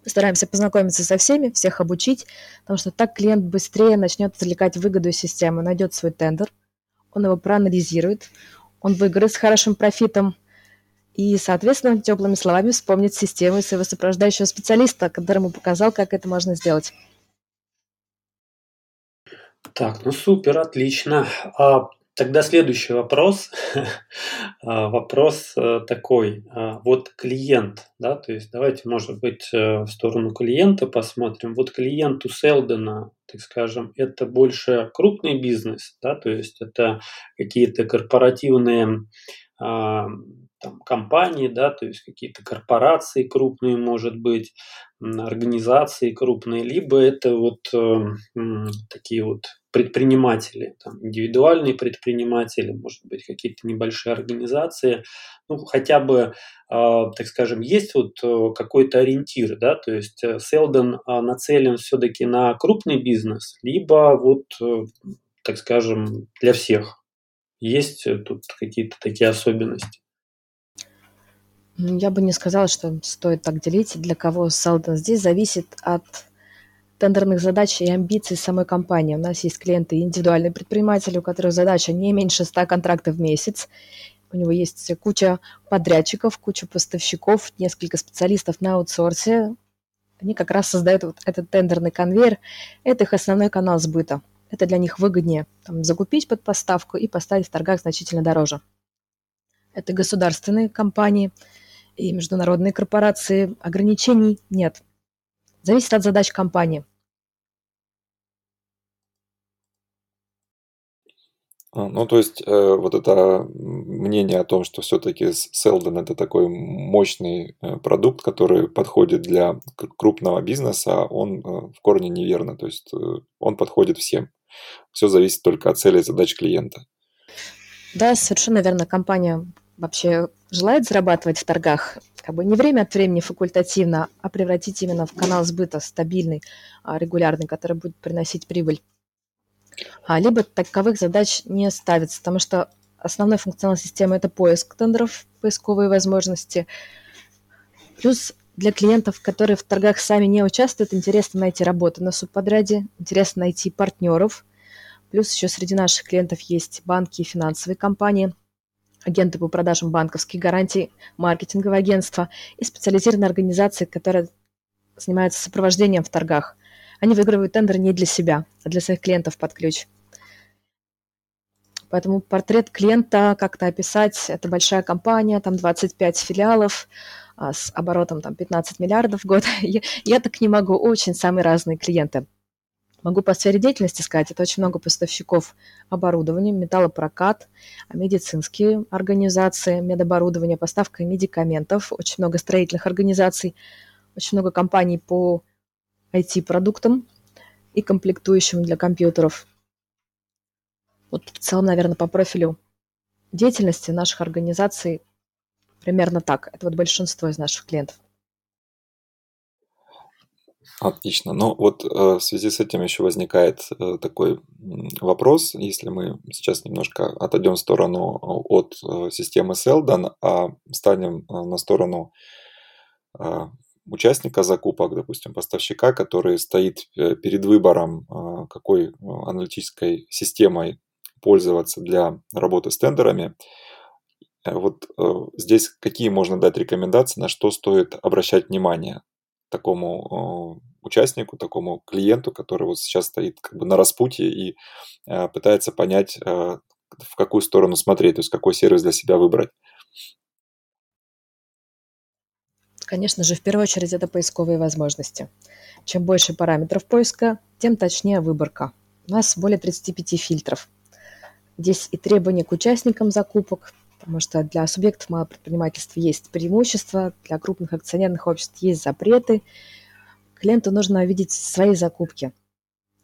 Стараемся познакомиться со всеми, всех обучить, потому что так клиент быстрее начнет извлекать выгоду из системы, найдет свой тендер, он его проанализирует, он выиграет с хорошим профитом – и, соответственно, теплыми словами вспомнить систему своего сопровождающего специалиста, которому показал, как это можно сделать. Так, ну супер, отлично. А, тогда следующий вопрос. А, вопрос э, такой. А, вот клиент, да, то есть давайте, может быть, э, в сторону клиента посмотрим. Вот клиент у Селдена, так скажем, это больше крупный бизнес, да, то есть это какие-то корпоративные там, компании, да, то есть какие-то корпорации крупные, может быть, организации крупные, либо это вот э, такие вот предприниматели, там, индивидуальные предприниматели, может быть, какие-то небольшие организации, ну, хотя бы, э, так скажем, есть вот э, какой-то ориентир, да, то есть э, Селдон э, нацелен все-таки на крупный бизнес, либо вот, э, так скажем, для всех. Есть э, тут какие-то такие особенности? Я бы не сказала, что стоит так делить, для кого Селдон здесь зависит от тендерных задач и амбиций самой компании. У нас есть клиенты индивидуальные предприниматели, у которых задача не меньше 100 контрактов в месяц. У него есть куча подрядчиков, куча поставщиков, несколько специалистов на аутсорсе. Они как раз создают вот этот тендерный конвейер. Это их основной канал сбыта. Это для них выгоднее там, закупить под поставку и поставить в торгах значительно дороже. Это государственные компании и международные корпорации. Ограничений нет. Зависит от задач компании. А, ну, то есть, э, вот это мнение о том, что все-таки Селдон это такой мощный э, продукт, который подходит для крупного бизнеса, он э, в корне неверно. То есть, э, он подходит всем. Все зависит только от цели и задач клиента. Да, совершенно верно. Компания вообще желает зарабатывать в торгах, как бы не время от времени факультативно, а превратить именно в канал сбыта стабильный, а, регулярный, который будет приносить прибыль. А, либо таковых задач не ставится, потому что основной функционал системы – это поиск тендеров, поисковые возможности. Плюс для клиентов, которые в торгах сами не участвуют, интересно найти работу на субподряде, интересно найти партнеров. Плюс еще среди наших клиентов есть банки и финансовые компании – агенты по продажам банковских гарантий, маркетинговое агентство и специализированные организации, которые занимаются сопровождением в торгах. Они выигрывают тендер не для себя, а для своих клиентов под ключ. Поэтому портрет клиента как-то описать, это большая компания, там 25 филиалов, а, с оборотом там 15 миллиардов в год. Я, я так не могу, очень самые разные клиенты. Могу по сфере деятельности сказать, это очень много поставщиков оборудования, металлопрокат, медицинские организации, медоборудование, поставка медикаментов, очень много строительных организаций, очень много компаний по IT-продуктам и комплектующим для компьютеров. Вот в целом, наверное, по профилю деятельности наших организаций примерно так. Это вот большинство из наших клиентов. Отлично. Ну вот э, в связи с этим еще возникает э, такой вопрос, если мы сейчас немножко отойдем в сторону э, от системы Селдан, а станем на сторону участника закупок, допустим, поставщика, который стоит перед выбором, какой аналитической системой пользоваться для работы с тендерами. Вот здесь какие можно дать рекомендации, на что стоит обращать внимание такому участнику, такому клиенту, который вот сейчас стоит как бы на распутье и э, пытается понять, э, в какую сторону смотреть, то есть какой сервис для себя выбрать. Конечно же, в первую очередь это поисковые возможности. Чем больше параметров поиска, тем точнее выборка. У нас более 35 фильтров. Здесь и требования к участникам закупок, потому что для субъектов малого предпринимательства есть преимущества, для крупных акционерных обществ есть запреты, Клиенту нужно видеть свои закупки.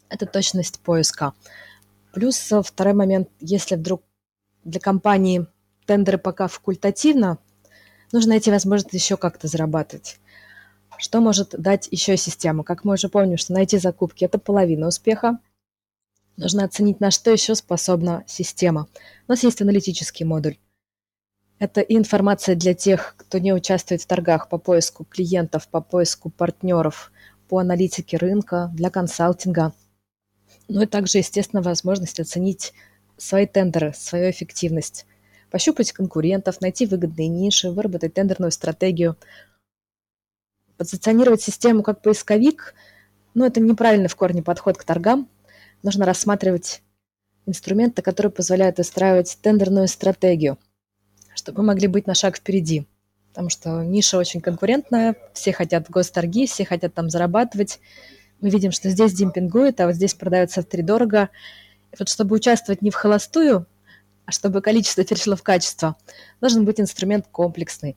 Это точность поиска. Плюс э, второй момент, если вдруг для компании тендеры пока факультативно, нужно найти возможность еще как-то зарабатывать. Что может дать еще система? Как мы уже помним, что найти закупки – это половина успеха. Нужно оценить, на что еще способна система. У нас есть аналитический модуль. Это информация для тех, кто не участвует в торгах по поиску клиентов, по поиску партнеров, по аналитике рынка, для консалтинга. Ну и также, естественно, возможность оценить свои тендеры, свою эффективность, пощупать конкурентов, найти выгодные ниши, выработать тендерную стратегию. Позиционировать систему как поисковик, ну это неправильный в корне подход к торгам. Нужно рассматривать инструменты, которые позволяют устраивать тендерную стратегию, чтобы мы могли быть на шаг впереди потому что ниша очень конкурентная, все хотят госторги, все хотят там зарабатывать. Мы видим, что здесь демпингует, а вот здесь продается втридорого. И вот чтобы участвовать не в холостую, А чтобы количество перешло в качество, должен быть инструмент комплексный.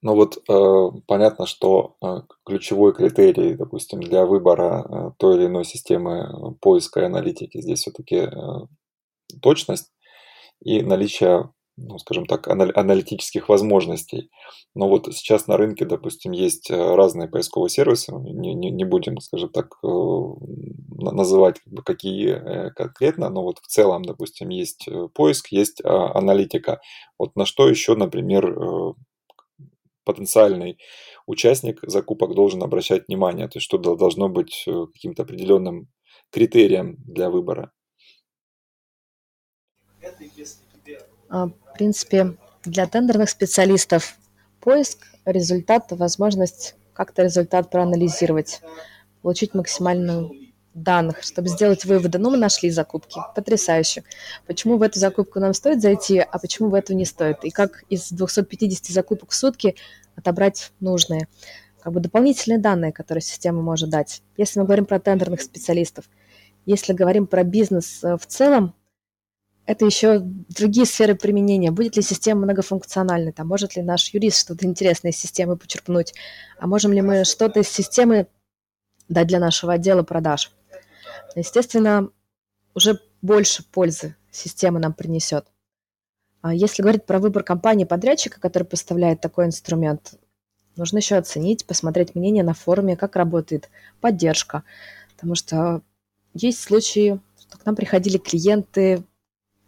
Ну вот э, понятно, что э, ключевой критерий, допустим, для выбора э, той или иной системы поиска и аналитики здесь все-таки э, точность и наличие ну, скажем так, аналитических возможностей. Но вот сейчас на рынке, допустим, есть э, разные поисковые сервисы, не, не, не будем, скажем так, э, называть как бы, какие э, конкретно, но вот в целом, допустим, есть поиск, есть а, аналитика. Вот на что еще, например, потенциальный участник закупок должен обращать внимание, то есть что должно быть каким-то определенным критерием для выбора. В принципе, для тендерных специалистов поиск, результат, возможность как-то результат проанализировать, получить максимальную данных, чтобы сделать выводы. Ну, мы нашли закупки. Потрясающе. Почему в эту закупку нам стоит зайти, а почему в эту не стоит? И как из 250 закупок в сутки отобрать нужные? Как бы дополнительные данные, которые система может дать. Если мы говорим про тендерных специалистов, если говорим про бизнес э, в целом, это еще другие сферы применения. Будет ли система многофункциональной? Там, может ли наш юрист что-то интересное из системы почерпнуть? А можем ли мы что-то из системы дать для нашего отдела продаж? Естественно, уже больше пользы система нам принесет. А если говорить про выбор компании-подрядчика, который поставляет такой инструмент, нужно еще оценить, посмотреть мнение на форуме, как работает поддержка. Потому что есть случаи, что к нам приходили клиенты,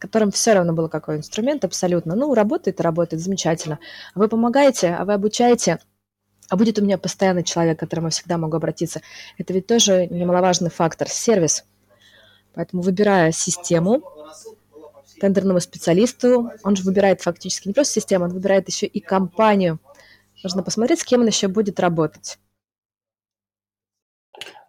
которым все равно был какой инструмент абсолютно. Ну, работает работает, замечательно. Вы помогаете, а вы обучаете, а будет у меня постоянный человек, к которому я всегда могу обратиться. Это ведь тоже немаловажный фактор, сервис. Поэтому выбирая систему, тендерному специалисту, он же выбирает фактически не просто систему, он выбирает еще и компанию. Нужно посмотреть, с кем он еще будет работать.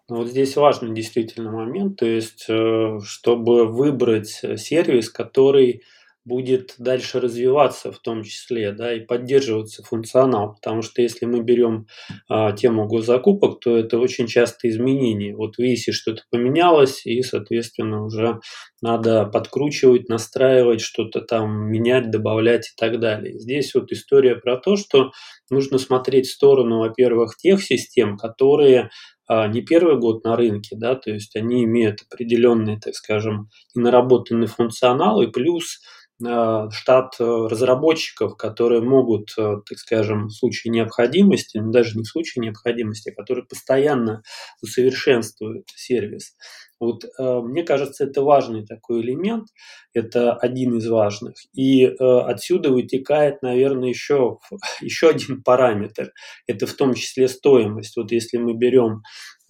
Ну, вот здесь важный действительно момент, то есть, э, чтобы выбрать сервис, который будет дальше развиваться в том числе, да, и поддерживаться функционал, потому что если мы берем а, тему госзакупок, то это очень часто изменения. Вот в ИСе что-то поменялось, и, соответственно, уже надо подкручивать, настраивать, что-то там менять, добавлять и так далее. Здесь вот история про то, что нужно смотреть в сторону, во-первых, тех систем, которые не первый год на рынке, да, то есть они имеют определенный, так скажем, наработанный функционал, и плюс а, штат э, разработчиков, которые могут, э, так скажем, в случае необходимости, ну, даже не в случае необходимости, а которые постоянно усовершенствуют сервис. Вот э, мне кажется, это важный такой элемент, это один из важных. И э, отсюда вытекает, наверное, еще, еще один параметр. Это в том числе стоимость. Вот если мы берем,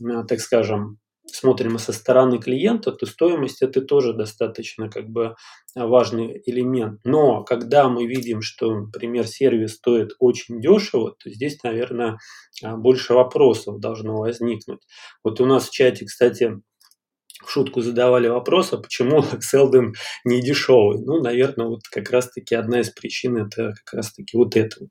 э, так скажем, смотрим со стороны клиента, то стоимость это тоже достаточно как бы важный элемент. Но когда мы видим, что, например, сервис стоит очень дешево, то здесь, наверное, больше вопросов должно возникнуть. Вот у нас в чате, кстати, в шутку задавали вопрос, а почему Селден не дешевый? Ну, наверное, вот как раз-таки одна из причин это как раз-таки вот это вот.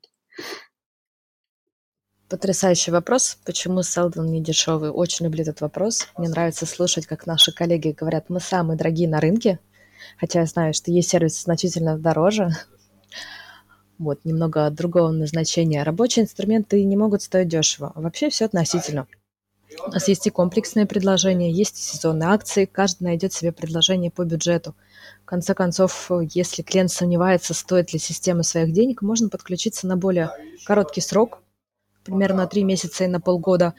Потрясающий вопрос. Почему Селден не дешевый? Очень люблю этот вопрос. Мне нравится слушать, как наши коллеги говорят, мы самые дорогие на рынке. Хотя я знаю, что есть сервисы значительно дороже. Вот, немного другого назначения. Рабочие инструменты не могут стоить дешево. Вообще все относительно. У нас есть и комплексные предложения, есть и сезонные акции, каждый найдет себе предложение по бюджету. В конце концов, если клиент сомневается, стоит ли система своих денег, можно подключиться на более короткий срок, примерно на 3 месяца и на полгода,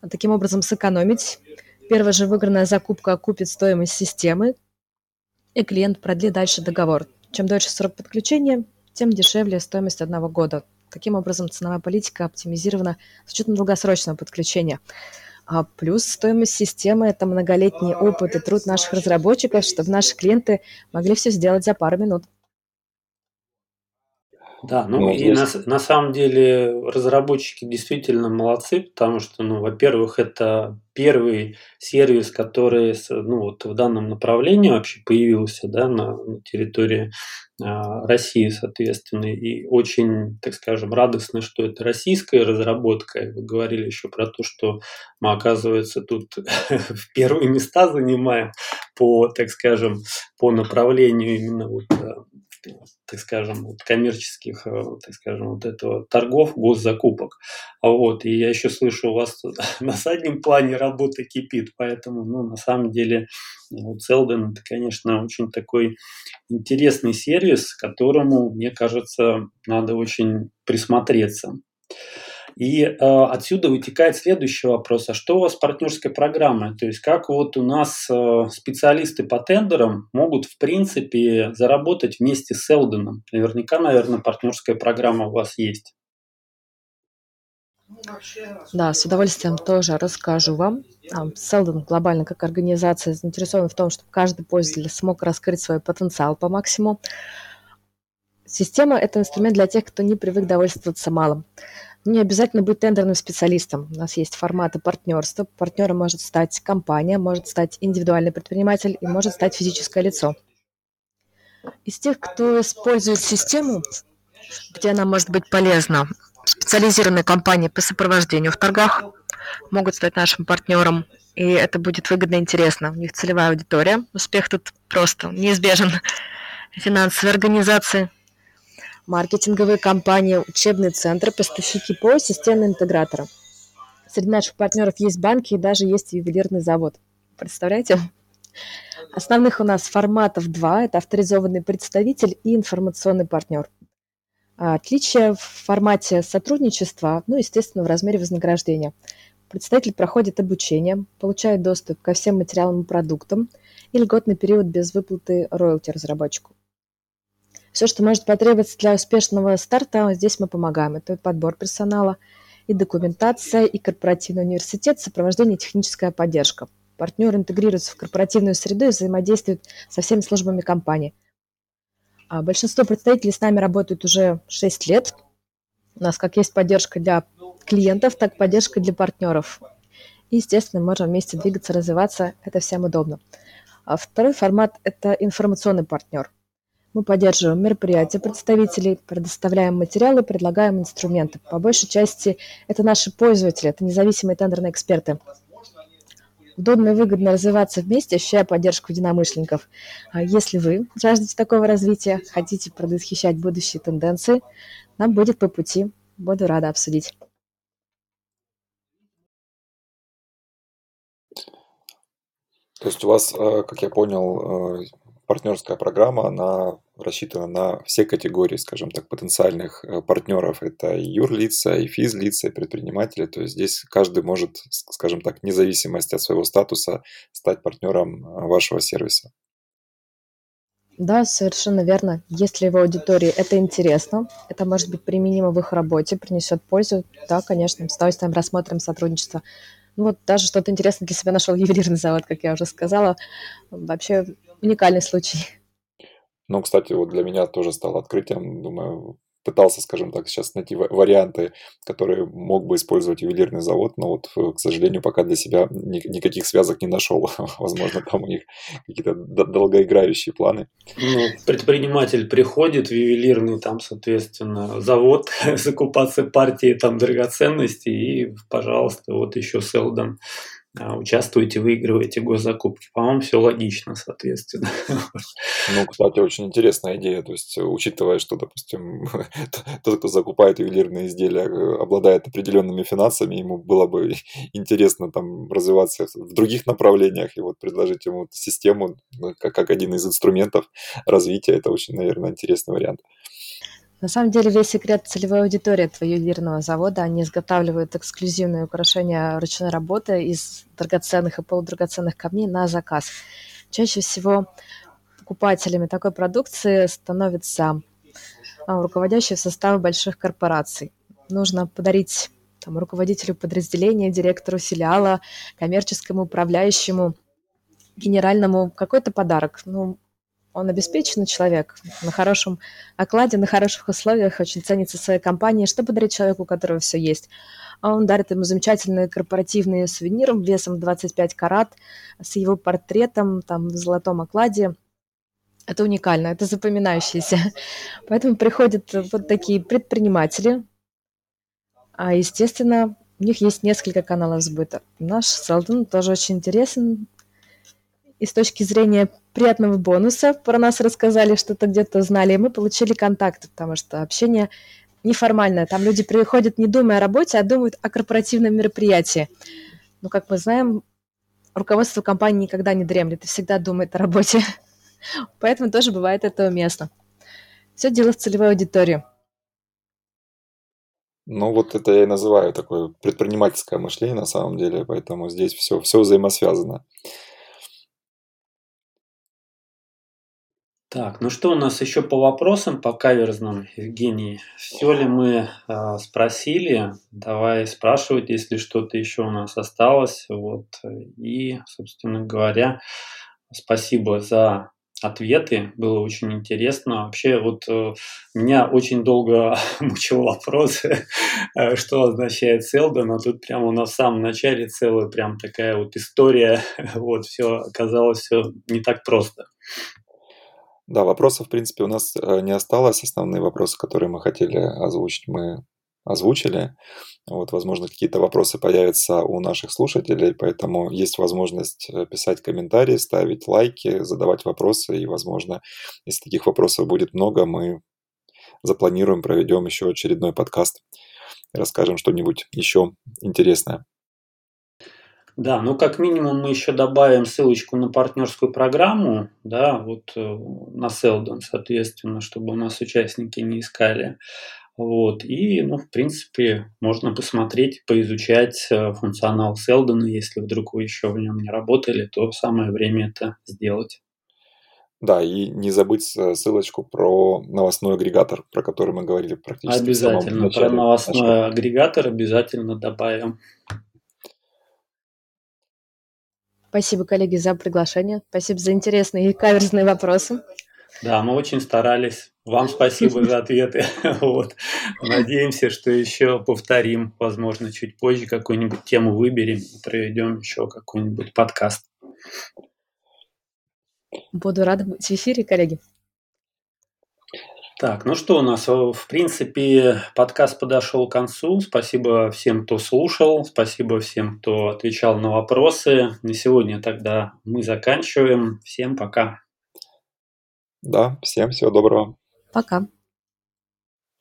а таким образом сэкономить. Первая же выигранная закупка окупит стоимость системы, и клиент продлит дальше договор. Чем дольше срок подключения, тем дешевле стоимость одного года. Таким образом, ценовая политика оптимизирована с учетом долгосрочного подключения. А плюс стоимость системы – это многолетний опыт и труд наших разработчиков, чтобы наши клиенты могли все сделать за пару минут. Да, ну, ну и на, на самом деле разработчики действительно молодцы, потому что, ну, во-первых, это первый сервис, который ну, вот в данном направлении вообще появился да, на, на территории а, России, соответственно, и очень, так скажем, радостно, что это российская разработка. И вы говорили еще про то, что мы, оказывается, тут в первые места занимаем по, так скажем, по направлению именно вот так скажем, вот коммерческих, э, так скажем, вот этого торгов, госзакупок. Вот. И я еще слышу, у вас на заднем плане работа кипит, поэтому, ну, на самом деле, вот Селден это, конечно, очень такой интересный сервис, которому, мне кажется, надо очень присмотреться. И э, отсюда вытекает следующий вопрос. А что у вас с партнерской программой? То есть как вот у нас э, специалисты по тендерам могут, в принципе, заработать вместе с Элденом? Наверняка, наверное, партнерская программа у вас есть. Да, с удовольствием тоже расскажу вам. Селден глобально как организация заинтересована в том, чтобы каждый пользователь смог раскрыть свой потенциал по максимуму. Система – это инструмент для тех, кто не привык довольствоваться малым. Не обязательно быть тендерным специалистом. У нас есть форматы партнерства. Партнером может стать компания, может стать индивидуальный предприниматель и может стать физическое лицо. Из тех, кто использует систему, где она может быть полезна, специализированные компании по сопровождению в торгах могут стать нашим партнером, и это будет выгодно и интересно. У них целевая аудитория. Успех тут просто неизбежен. Финансовые организации – маркетинговые компании, учебные центры, поставщики ПО, системные интеграторы. Среди наших партнеров есть банки и даже есть ювелирный завод. Представляете? Основных у нас форматов два. Это авторизованный представитель и информационный партнер. Отличие в формате сотрудничества, ну, естественно, в размере вознаграждения. Представитель проходит обучение, получает доступ ко всем материалам и продуктам и льготный период без выплаты роялти разработчику. Все, что может потребоваться для успешного старта, здесь мы помогаем. Это подбор персонала, и документация, и корпоративный университет, сопровождение и техническая поддержка. Партнер интегрируется в корпоративную среду и взаимодействует со всеми службами компании. А большинство представителей с нами работают уже 6 лет. У нас как есть поддержка для клиентов, так и поддержка для партнеров. И, естественно, мы можем вместе двигаться, развиваться. Это всем удобно. А второй формат – это информационный партнер – мы поддерживаем мероприятия представителей, предоставляем материалы, предлагаем инструменты. По большей части это наши пользователи, это независимые тендерные эксперты. Удобно и выгодно развиваться вместе, ощущая поддержку единомышленников. А если вы жаждете такого развития, хотите предвосхищать будущие тенденции, нам будет по пути. Буду рада обсудить. То есть у вас, э, как я понял, э, партнерская программа, она рассчитана на все категории, скажем так, потенциальных э, партнеров. Это и юрлица, и физлица, и предприниматели. То есть здесь каждый может, скажем так, вне зависимости от своего статуса стать партнером э, вашего сервиса. Да, совершенно верно. Если в аудитории это интересно, это может быть применимо в их работе, принесет пользу, да, конечно, с удовольствием рассмотрим сотрудничество. Ну вот даже что-то интересное для себя нашел ювелирный завод, как я уже сказала. Вообще уникальный случай. Ну, кстати, вот для меня тоже стало открытием, думаю, пытался, скажем так, сейчас найти варианты, которые мог бы использовать ювелирный завод, но вот, э, к сожалению, пока для себя никаких связок не нашел. Возможно, там у них какие-то долгоиграющие планы. Ну, предприниматель приходит в ювелирный, там, соответственно, завод, закупаться партии там драгоценностей, и, пожалуйста, вот еще Селдон участвуете, выигрываете госзакупки. По-моему, все логично, соответственно. Ну, кстати, очень интересная идея. То есть, учитывая, что, допустим, тот, кто закупает ювелирные изделия, э, обладает определенными финансами, ему было бы интересно там развиваться в других направлениях и вот предложить ему систему ну, как, как один из инструментов развития. Это очень, наверное, интересный вариант. На самом деле весь секрет целевой аудитории этого ювелирного завода. Они изготавливают эксклюзивные украшения ручной работы из драгоценных и полудрагоценных камней на заказ. Чаще всего покупателями такой продукции становятся а, руководящие составы больших корпораций. Нужно подарить там, руководителю подразделения, директору филиала, коммерческому управляющему, генеральному какой-то подарок. Ну, он обеспеченный человек, на хорошем окладе, на хороших условиях, очень ценится своей компанией. Что подарить человеку, у которого все есть? А он дарит ему замечательные корпоративные сувениры весом 25 карат с его портретом там, в золотом окладе. Это уникально, это запоминающееся. Поэтому приходят вот такие предприниматели, а, естественно, у них есть несколько каналов сбыта. Наш Салдун тоже очень интересен, и с точки зрения приятного бонуса про нас рассказали, что-то где-то знали, и мы получили контакты, потому что общение неформальное. Там люди приходят не думая о работе, а думают о корпоративном мероприятии. Но, как мы знаем, руководство компании никогда не дремлет и всегда думает о работе. Поэтому тоже бывает это уместно. Все дело в целевой аудитории. Ну, вот это я и называю такое предпринимательское мышление на самом деле, поэтому здесь все, все взаимосвязано. Так, ну что у нас еще по вопросам, по каверзным, Евгений? Все ли мы э, спросили? Давай спрашивать, если что-то еще у нас осталось. Вот. И, собственно говоря, спасибо за ответы, было очень интересно. Вообще вот э, меня очень долго мучил вопрос, э, что означает Селдон, но тут прямо у нас в самом начале целая прям такая вот история, вот все оказалось все не так просто. Да, вопросов, в принципе, у нас э, не осталось. Основные вопросы, которые мы хотели озвучить, мы озвучили. Вот, возможно, какие-то вопросы появятся у наших слушателей, поэтому есть возможность э, писать комментарии, ставить лайки, задавать вопросы, и, возможно, если таких вопросов будет много, мы запланируем, проведем еще очередной подкаст, расскажем что-нибудь еще интересное. Да, ну как минимум мы еще добавим ссылочку на партнерскую программу, да, вот э, на Селдон, соответственно, чтобы у нас участники не искали. Вот. И, ну, в принципе, можно посмотреть, поизучать э, функционал Селдона. Если вдруг вы еще в нем не работали, то самое время это сделать. Да, и не забыть ссылочку про новостной агрегатор, про который мы говорили практически Обязательно, в самом начале. про новостной начала. агрегатор обязательно добавим. Спасибо, коллеги, за приглашение. Спасибо за интересные и каверзные вопросы. Да, мы очень старались. Вам спасибо за ответы. Вот. Надеемся, что еще повторим, возможно, чуть позже какую-нибудь тему выберем и проведем еще какой-нибудь подкаст. Буду рада быть в эфире, коллеги. Так, ну что у нас, в принципе, подкаст подошел к концу. Спасибо всем, кто слушал, спасибо всем, кто отвечал на вопросы. На сегодня тогда мы заканчиваем. Всем пока. Да, всем всего доброго. Пока.